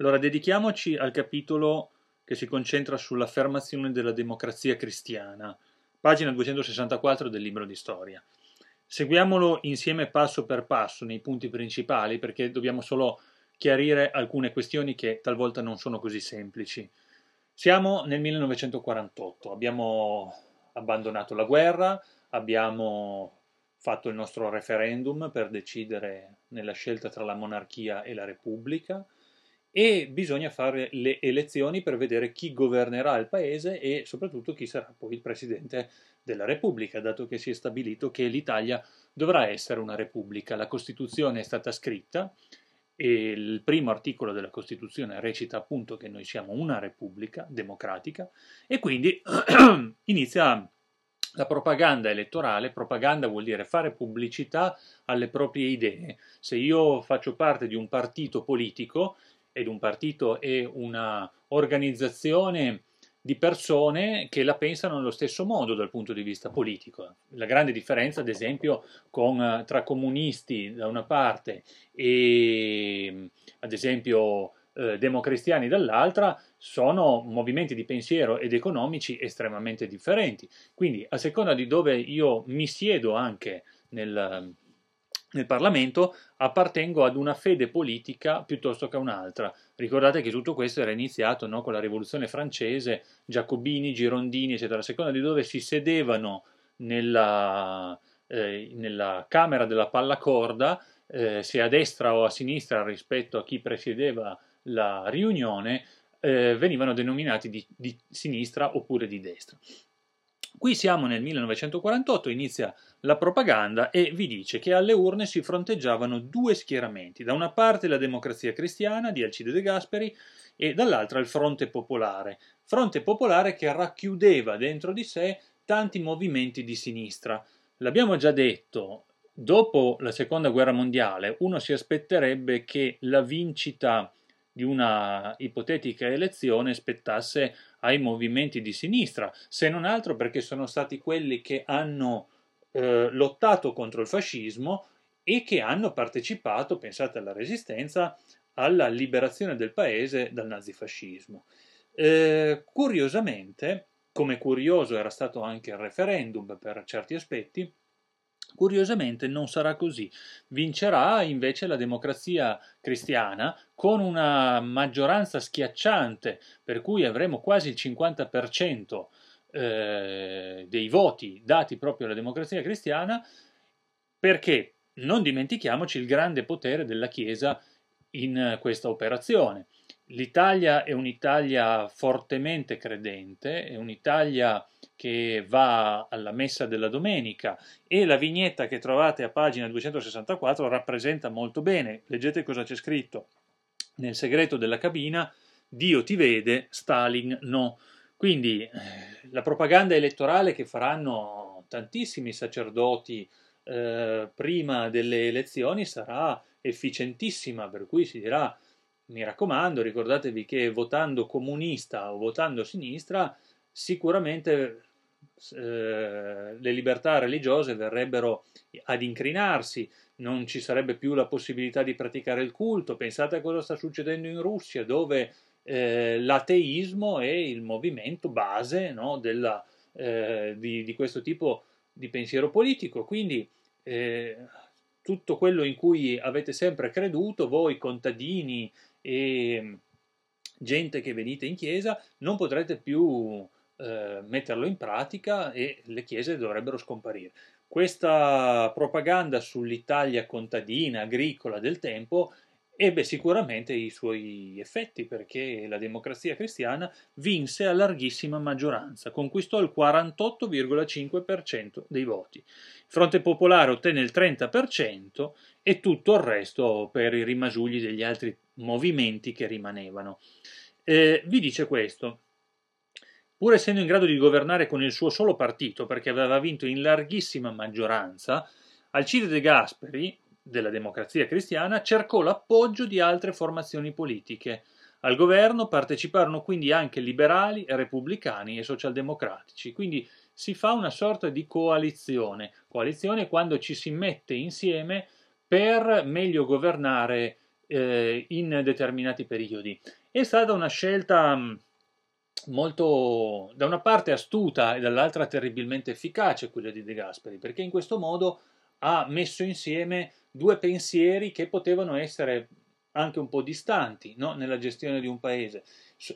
Allora, dedichiamoci al capitolo che si concentra sull'affermazione della democrazia cristiana, pagina 264 del libro di storia. Seguiamolo insieme passo per passo nei punti principali perché dobbiamo solo chiarire alcune questioni che talvolta non sono così semplici. Siamo nel 1948, abbiamo abbandonato la guerra, abbiamo fatto il nostro referendum per decidere nella scelta tra la monarchia e la repubblica, e bisogna fare le elezioni per vedere chi governerà il paese e soprattutto chi sarà poi il presidente della Repubblica, dato che si è stabilito che l'Italia dovrà essere una Repubblica. La Costituzione è stata scritta e il primo articolo della Costituzione recita appunto che noi siamo una Repubblica democratica e quindi inizia la propaganda elettorale, propaganda vuol dire fare pubblicità alle proprie idee. Se io faccio parte di un partito politico, ed un partito è una organizzazione di persone che la pensano nello stesso modo dal punto di vista politico. La grande differenza, ad esempio, con, tra comunisti da una parte e, ad esempio, eh, democristiani dall'altra, sono movimenti di pensiero ed economici estremamente differenti. Quindi, a seconda di dove io mi siedo anche nel, nel Parlamento appartengo ad una fede politica piuttosto che a un'altra. Ricordate che tutto questo era iniziato no, con la rivoluzione francese, Giacobini, Girondini, eccetera, a seconda di dove si sedevano nella, eh, nella Camera della Pallacorda, eh, se a destra o a sinistra rispetto a chi presiedeva la riunione, eh, venivano denominati di, di sinistra oppure di destra. Qui siamo nel 1948, inizia la propaganda e vi dice che alle urne si fronteggiavano due schieramenti, da una parte la democrazia cristiana di Alcide De Gasperi e dall'altra il Fronte Popolare, Fronte Popolare che racchiudeva dentro di sé tanti movimenti di sinistra. L'abbiamo già detto, dopo la Seconda Guerra Mondiale uno si aspetterebbe che la vincita di una ipotetica elezione spettasse ai movimenti di sinistra, se non altro perché sono stati quelli che hanno eh, lottato contro il fascismo e che hanno partecipato, pensate alla resistenza, alla liberazione del paese dal nazifascismo. Eh, curiosamente, come curioso era stato anche il referendum per certi aspetti, Curiosamente non sarà così. Vincerà invece la democrazia cristiana con una maggioranza schiacciante, per cui avremo quasi il 50% eh, dei voti dati proprio alla democrazia cristiana, perché non dimentichiamoci il grande potere della Chiesa in questa operazione. L'Italia è un'Italia fortemente credente, è un'Italia che va alla messa della domenica e la vignetta che trovate a pagina 264 rappresenta molto bene. Leggete cosa c'è scritto. Nel segreto della cabina, Dio ti vede, Stalin no. Quindi eh, la propaganda elettorale che faranno tantissimi sacerdoti eh, prima delle elezioni sarà efficientissima, per cui si dirà mi raccomando, ricordatevi che votando comunista o votando sinistra sicuramente eh, le libertà religiose verrebbero ad incrinarsi, non ci sarebbe più la possibilità di praticare il culto. Pensate a cosa sta succedendo in Russia, dove eh, l'ateismo è il movimento base no, della, eh, di, di, questo tipo di pensiero politico. Quindi eh, tutto quello in cui avete sempre creduto, voi contadini, e gente che venite in chiesa, non potrete più eh, metterlo in pratica e le chiese dovrebbero scomparire. Questa propaganda sull'Italia contadina, agricola del tempo ebbe sicuramente i suoi effetti perché la democrazia cristiana vinse a larghissima maggioranza, conquistò il 48,5% dei voti. Il Fronte Popolare ottenne il 30% e tutto il resto per i rimasugli degli altri movimenti che rimanevano. Eh, vi dice questo. Pur essendo in grado di governare con il suo solo partito, perché aveva vinto in larghissima maggioranza, Alcide De Gasperi, della democrazia cristiana, cercò l'appoggio di altre formazioni politiche. Al governo parteciparono quindi anche liberali, repubblicani e socialdemocratici, quindi si fa una sorta di coalizione. Coalizione quando ci si mette insieme per meglio governare eh, in determinati periodi. È stata una scelta mm, molto, da una parte astuta e dall'altra terribilmente efficace quella di De Gasperi, perché in questo modo ha messo insieme due pensieri che potevano essere anche un po' distanti no? nella gestione di un paese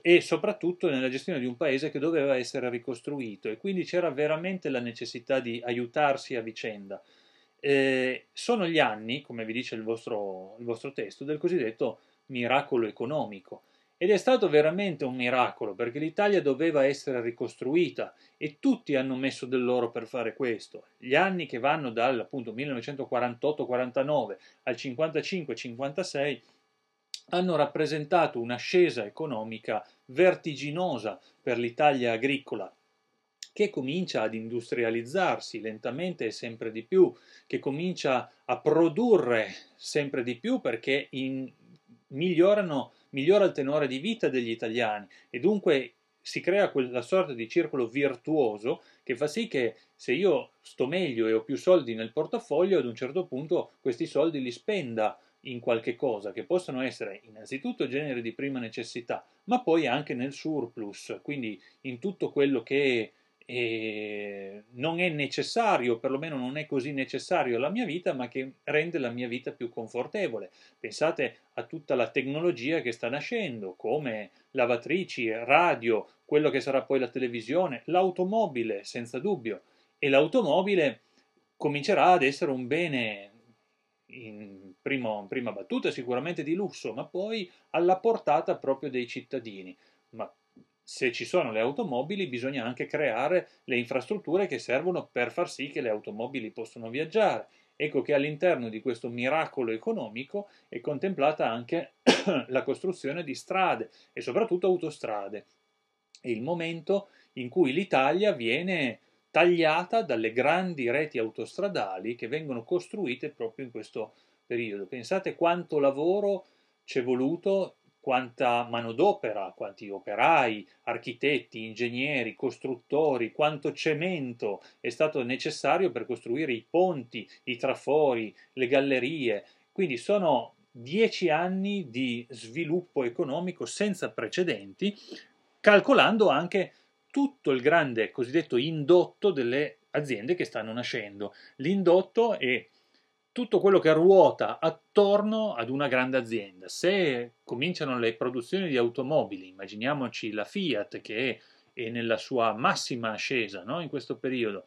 e soprattutto nella gestione di un paese che doveva essere ricostruito e quindi c'era veramente la necessità di aiutarsi a vicenda. Eh, sono gli anni, come vi dice il vostro, il vostro testo, del cosiddetto miracolo economico. Ed è stato veramente un miracolo perché l'Italia doveva essere ricostruita e tutti hanno messo del loro per fare questo. Gli anni che vanno dal appunto 1948-49 al 55-56 hanno rappresentato un'ascesa economica vertiginosa per l'Italia agricola che comincia ad industrializzarsi lentamente e sempre di più, che comincia a produrre sempre di più perché in, migliorano, migliora il tenore di vita degli italiani. E dunque si crea quella sorta di circolo virtuoso che fa sì che se io sto meglio e ho più soldi nel portafoglio, ad un certo punto questi soldi li spenda in qualche cosa, che possono essere innanzitutto generi di prima necessità, ma poi anche nel surplus, quindi in tutto quello che eh, non è necessario, perlomeno non è così necessario alla mia vita, ma che rende la mia vita più confortevole. Pensate a tutta la tecnologia che sta nascendo, come lavatrici, radio, quello che sarà poi la televisione, l'automobile, senza dubbio. E l'automobile comincerà ad essere un bene in primo, prima battuta sicuramente di lusso, ma poi alla portata proprio dei cittadini. Se ci sono le automobili bisogna anche creare le infrastrutture che servono per far sì che le automobili possano viaggiare. Ecco che all'interno di questo miracolo economico è contemplata anche la costruzione di strade e soprattutto autostrade. È il momento in cui l'Italia viene tagliata dalle grandi reti autostradali che vengono costruite proprio in questo periodo. Pensate quanto lavoro c'è voluto, quanta manodopera, quanti operai, architetti, ingegneri, costruttori, quanto cemento è stato necessario per costruire i ponti, i trafori, le gallerie. Quindi sono dieci anni di sviluppo economico senza precedenti, calcolando anche tutto il grande cosiddetto indotto delle aziende che stanno nascendo. L'indotto è tutto quello che ruota attorno ad una grande azienda. Se cominciano le produzioni di automobili, immaginiamoci la Fiat che è, nella sua massima ascesa no? in questo periodo,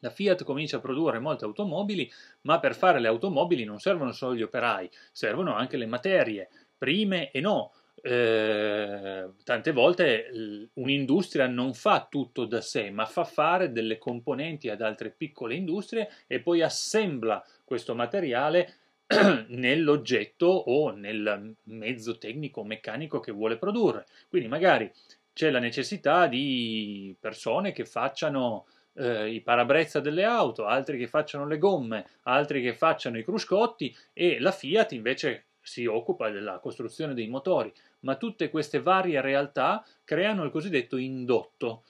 la Fiat comincia a produrre molte automobili, ma per fare le automobili non servono solo gli operai, servono anche le materie, prime e no. Eh, tante volte un'industria non fa tutto da sé, ma fa fare delle componenti ad altre piccole industrie e poi assembla questo materiale nell'oggetto o nel mezzo tecnico o meccanico che vuole produrre. Quindi magari c'è la necessità di persone che facciano eh, i parabrezza delle auto, altri che facciano le gomme, altri che facciano i cruscotti e la Fiat invece si occupa della costruzione dei motori ma tutte queste varie realtà creano il cosiddetto indotto.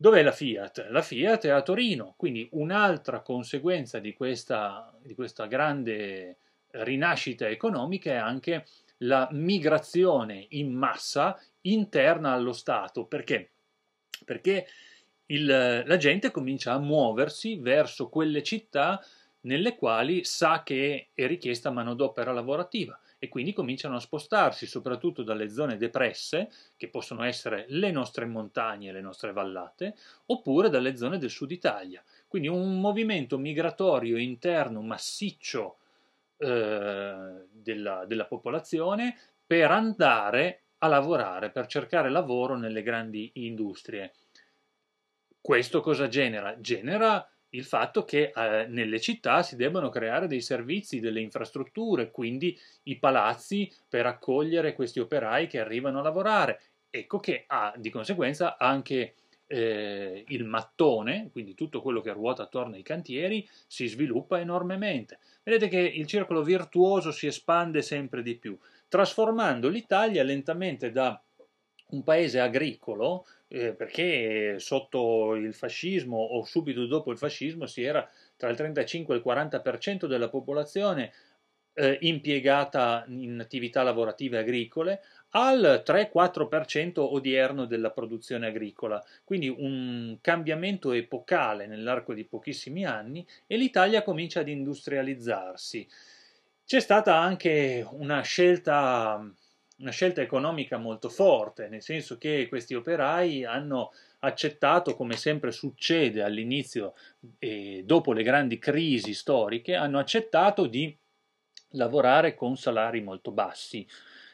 Dov'è la Fiat? La Fiat è a Torino, quindi un'altra conseguenza di questa, di questa grande rinascita economica è anche la migrazione in massa interna allo Stato. Perché? Perché il, la gente comincia a muoversi verso quelle città nelle quali sa che è richiesta manodopera lavorativa e quindi cominciano a spostarsi soprattutto dalle zone depresse, che possono essere le nostre montagne, le nostre vallate, oppure dalle zone del sud Italia. Quindi un movimento migratorio interno massiccio eh, della, della popolazione per andare a lavorare, per cercare lavoro nelle grandi industrie. Questo cosa genera? Genera il fatto che eh, nelle città si debbano creare dei servizi, delle infrastrutture, quindi i palazzi per accogliere questi operai che arrivano a lavorare. Ecco che ha di conseguenza anche eh, il mattone, quindi tutto quello che ruota attorno ai cantieri, si sviluppa enormemente. Vedete che il circolo virtuoso si espande sempre di più, trasformando l'Italia lentamente da un paese agricolo eh, perché sotto il fascismo o subito dopo il fascismo si era tra il 35 e il 40% della popolazione eh, impiegata in attività lavorative agricole al 3-4% odierno della produzione agricola, quindi un cambiamento epocale nell'arco di pochissimi anni e l'Italia comincia ad industrializzarsi. C'è stata anche una scelta, una scelta economica molto forte, nel senso che questi operai hanno accettato, come sempre succede all'inizio e dopo le grandi crisi storiche, hanno accettato di lavorare con salari molto bassi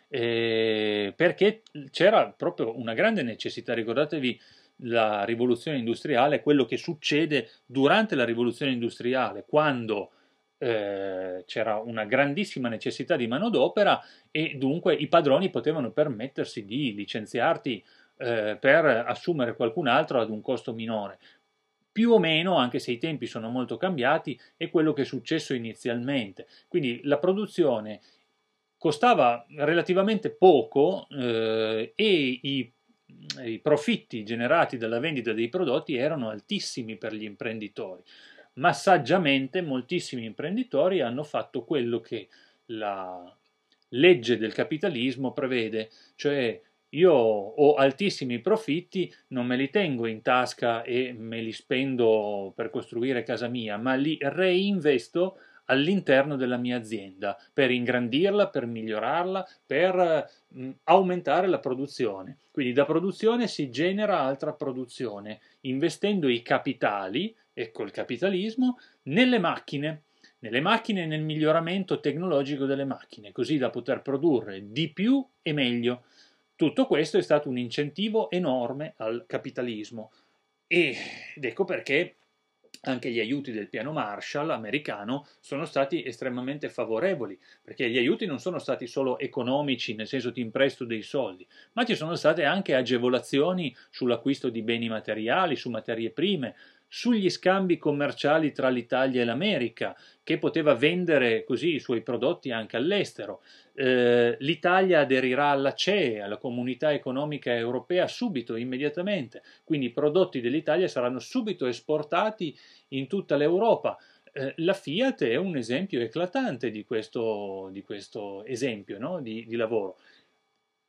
eh, perché c'era proprio una grande necessità, ricordatevi la rivoluzione industriale, quello che succede durante la rivoluzione industriale, quando eh, c'era una grandissima necessità di manodopera e dunque i padroni potevano permettersi di licenziarti eh, per assumere qualcun altro ad un costo minore. Più o meno, anche se i tempi sono molto cambiati, è quello che è successo inizialmente. Quindi la produzione costava relativamente poco eh, e i, i profitti generati dalla vendita dei prodotti erano altissimi per gli imprenditori, ma saggiamente moltissimi imprenditori hanno fatto quello che la legge del capitalismo prevede, cioè io ho altissimi profitti, non me li tengo in tasca e me li spendo per costruire casa mia, ma li reinvesto all'interno della mia azienda per ingrandirla, per migliorarla, per mh, aumentare la produzione. Quindi da produzione si genera altra produzione, investendo i capitali, ecco il capitalismo, nelle macchine, nelle macchine e nel miglioramento tecnologico delle macchine, così da poter produrre di più e meglio. Tutto questo è stato un incentivo enorme al capitalismo ed ecco perché anche gli aiuti del piano Marshall americano sono stati estremamente favorevoli, perché gli aiuti non sono stati solo economici, nel senso ti impresto dei soldi, ma ci sono state anche agevolazioni sull'acquisto di beni materiali, su materie prime, sugli scambi commerciali tra l'Italia e l'America, che poteva vendere così i suoi prodotti anche all'estero. Eh, L'Italia aderirà alla CE, alla Comunità Economica Europea, subito, immediatamente, quindi i prodotti dell'Italia saranno subito esportati in tutta l'Europa. Eh, la Fiat è un esempio eclatante di questo, di questo esempio no? di, di lavoro.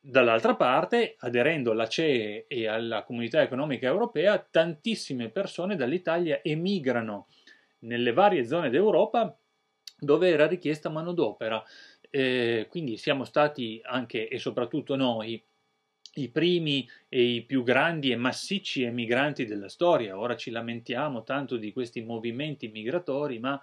Dall'altra parte, aderendo alla CE e alla Comunità Economica Europea, tantissime persone dall'Italia emigrano nelle varie zone d'Europa dove era richiesta manodopera. Eh, quindi siamo stati anche e soprattutto noi i primi e i più grandi e massicci emigranti della storia. Ora ci lamentiamo tanto di questi movimenti migratori, ma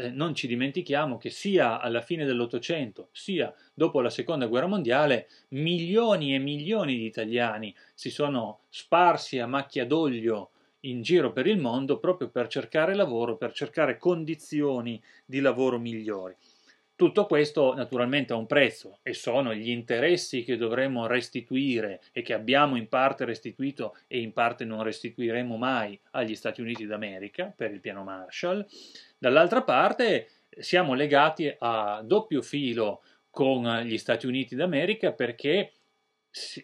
eh, non ci dimentichiamo che sia alla fine dell'Ottocento, sia dopo la Seconda Guerra Mondiale, milioni e milioni di italiani si sono sparsi a macchia d'olio in giro per il mondo proprio per cercare lavoro, per cercare condizioni di lavoro migliori. Tutto questo naturalmente ha un prezzo e sono gli interessi che dovremo restituire e che abbiamo in parte restituito e in parte non restituiremo mai agli Stati Uniti d'America per il piano Marshall. Dall'altra parte siamo legati a doppio filo con gli Stati Uniti d'America perché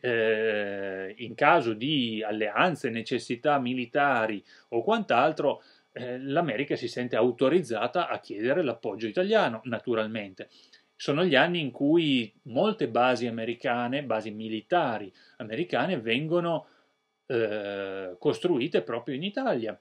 eh, in caso di alleanze, necessità militari o quant'altro, eh, l'America si sente autorizzata a chiedere l'appoggio italiano, naturalmente. Sono gli anni in cui molte basi americane, basi militari americane, vengono eh, costruite proprio in Italia,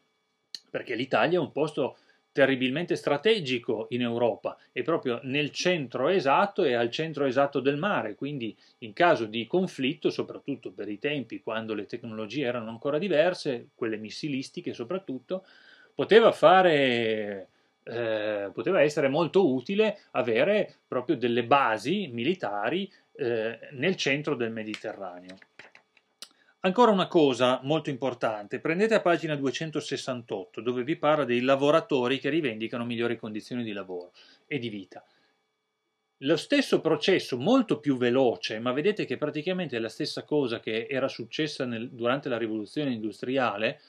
perché l'Italia è un posto terribilmente strategico in Europa, è proprio nel centro esatto e al centro esatto del mare, quindi in caso di conflitto, soprattutto per i tempi quando le tecnologie erano ancora diverse, quelle missilistiche soprattutto, poteva fare eh, poteva essere molto utile avere proprio delle basi militari eh, nel centro del Mediterraneo. Ancora una cosa molto importante, prendete a pagina 268 dove vi parla dei lavoratori che rivendicano migliori condizioni di lavoro e di vita. Lo stesso processo, molto più veloce, ma vedete che praticamente è la stessa cosa che era successa nel, durante la rivoluzione industriale,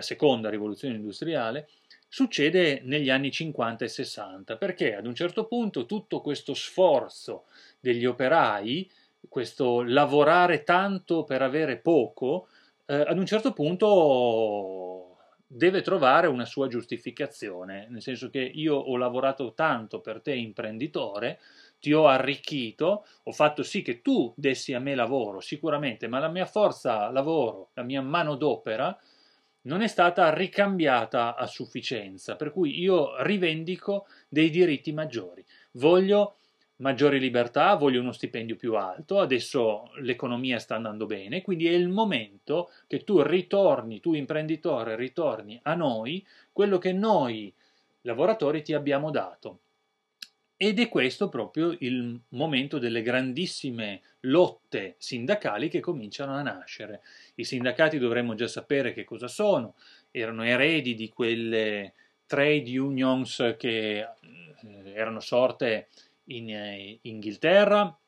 la seconda rivoluzione industriale, succede negli anni 50 e 60, perché ad un certo punto tutto questo sforzo degli operai, questo lavorare tanto per avere poco, eh, ad un certo punto deve trovare una sua giustificazione, nel senso che io ho lavorato tanto per te imprenditore, ti ho arricchito, ho fatto sì che tu dessi a me lavoro, sicuramente, ma la mia forza lavoro, la mia mano d'opera non è stata ricambiata a sufficienza, per cui io rivendico dei diritti maggiori. Voglio maggiori libertà, voglio uno stipendio più alto, adesso l'economia sta andando bene, quindi è il momento che tu ritorni, tu imprenditore, ritorni a noi quello che noi lavoratori ti abbiamo dato. Ed è questo proprio il momento delle grandissime lotte sindacali che cominciano a nascere. I sindacati dovremmo già sapere che cosa sono, erano eredi di quelle trade unions che eh, erano sorte in eh, Inghilterra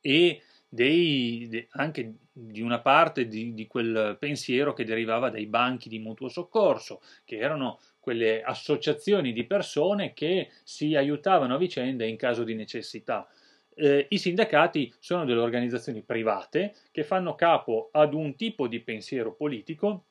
e dei, de, anche di una parte di, di, quel pensiero che derivava dai banchi di mutuo soccorso, che erano quelle associazioni di persone che si aiutavano a vicenda in caso di necessità. Eh, I sindacati sono delle organizzazioni private che fanno capo ad un tipo di pensiero politico,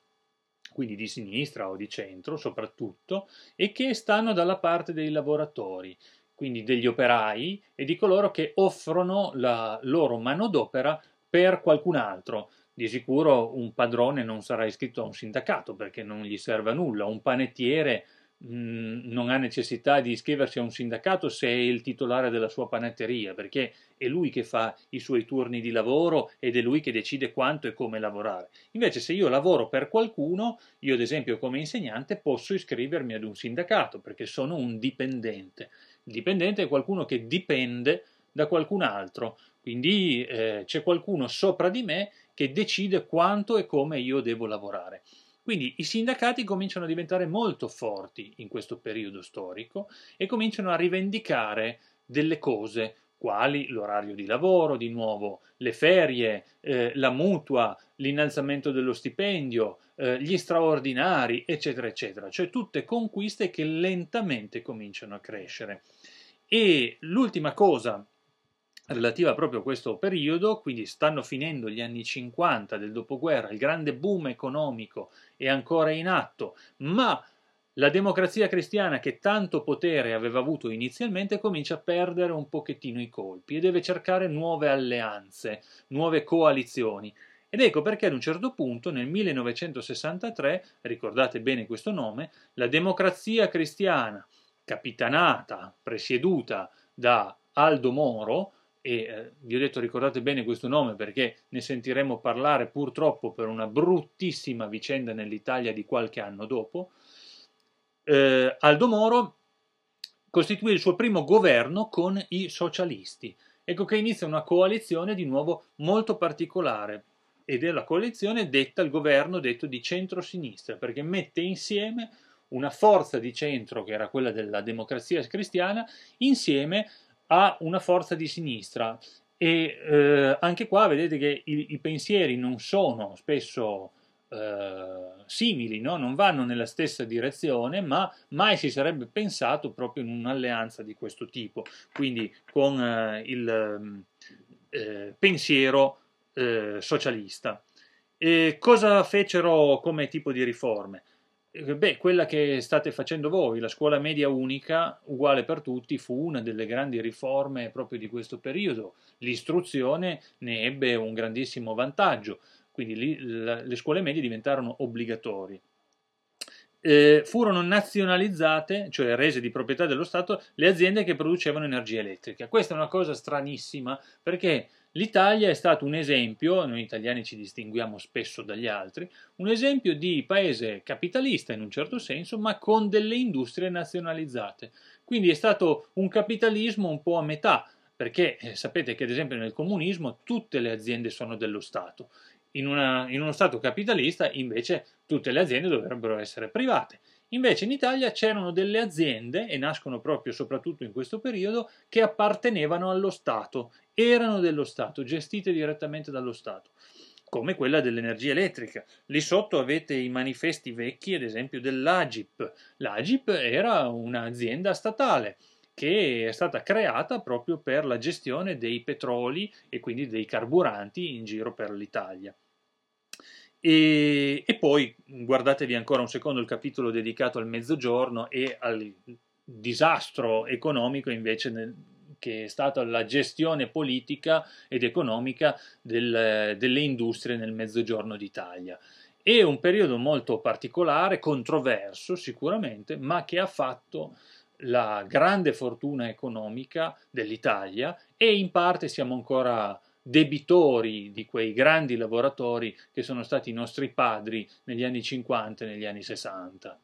quindi di sinistra o di centro soprattutto, e che stanno dalla parte dei lavoratori, quindi degli operai e di coloro che offrono la loro manodopera per qualcun altro di sicuro un padrone non sarà iscritto a un sindacato perché non gli serve a nulla, un panettiere mh, mm, non ha necessità di iscriversi a un sindacato se è il titolare della sua panetteria, perché è lui che fa i suoi turni di lavoro ed è lui che decide quanto e come lavorare. Invece se io lavoro per qualcuno, io ad esempio come insegnante posso iscrivermi ad un sindacato perché sono un dipendente. Il dipendente è qualcuno che dipende da qualcun altro, quindi eh, c'è qualcuno sopra di me che decide quanto e come io devo lavorare. Quindi i sindacati cominciano a diventare molto forti in questo periodo storico e cominciano a rivendicare delle cose quali l'orario di lavoro, di nuovo le ferie, eh, la mutua, l'innalzamento dello stipendio, eh, gli straordinari, eccetera, eccetera. Cioè tutte conquiste che lentamente cominciano a crescere. E l'ultima cosa relativa proprio a questo periodo, quindi stanno finendo gli anni 50 del dopoguerra, il grande boom economico è ancora in atto, ma la democrazia cristiana che tanto potere aveva avuto inizialmente comincia a perdere un pochettino i colpi e deve cercare nuove alleanze, nuove coalizioni. Ed ecco perché ad un certo punto, nel 1963, ricordate bene questo nome, la democrazia cristiana, capitanata, presieduta da Aldo Moro, e eh, vi ho detto ricordate bene questo nome perché ne sentiremo parlare purtroppo per una bruttissima vicenda nell'Italia di qualche anno dopo, eh, Aldo Moro costituì il suo primo governo con i socialisti. Ecco che inizia una coalizione di nuovo molto particolare ed è la coalizione detta il governo detto di centro-sinistra perché mette insieme una forza di centro che era quella della democrazia cristiana insieme ha una forza di sinistra e eh, anche qua vedete che i, i, pensieri non sono spesso eh, simili, no? non vanno nella stessa direzione, ma mai si sarebbe pensato proprio in un'alleanza di questo tipo, quindi con eh, il eh, pensiero eh, socialista. E cosa fecero come tipo di riforme? Eh, beh, quella che state facendo voi, la scuola media unica, uguale per tutti, fu una delle grandi riforme proprio di questo periodo. L'istruzione ne ebbe un grandissimo vantaggio, quindi lì, la, le scuole medie diventarono obbligatorie. Eh, furono nazionalizzate, cioè rese di proprietà dello Stato, le aziende che producevano energia elettrica. Questa è una cosa stranissima perché L'Italia è stato un esempio, noi italiani ci distinguiamo spesso dagli altri, un esempio di paese capitalista in un certo senso, ma con delle industrie nazionalizzate. Quindi è stato un capitalismo un po' a metà, perché eh, sapete che ad esempio nel comunismo tutte le aziende sono dello Stato. In, una, in uno Stato capitalista invece tutte le aziende dovrebbero essere private. Invece in Italia c'erano delle aziende, e nascono proprio soprattutto in questo periodo, che appartenevano allo Stato, erano dello Stato, gestite direttamente dallo Stato, come quella dell'energia elettrica. Lì sotto avete i manifesti vecchi, ad esempio, dell'Agip. L'Agip era un'azienda statale che è stata creata proprio per la gestione dei petroli e quindi dei carburanti in giro per l'Italia. E, e, poi guardatevi ancora un secondo il capitolo dedicato al mezzogiorno e al disastro economico invece nel, che è stata la gestione politica ed economica del, delle industrie nel mezzogiorno d'Italia. È un periodo molto particolare, controverso sicuramente, ma che ha fatto la grande fortuna economica dell'Italia e in parte siamo ancora debitori di quei grandi lavoratori che sono stati i nostri padri negli anni 50 e negli anni 60.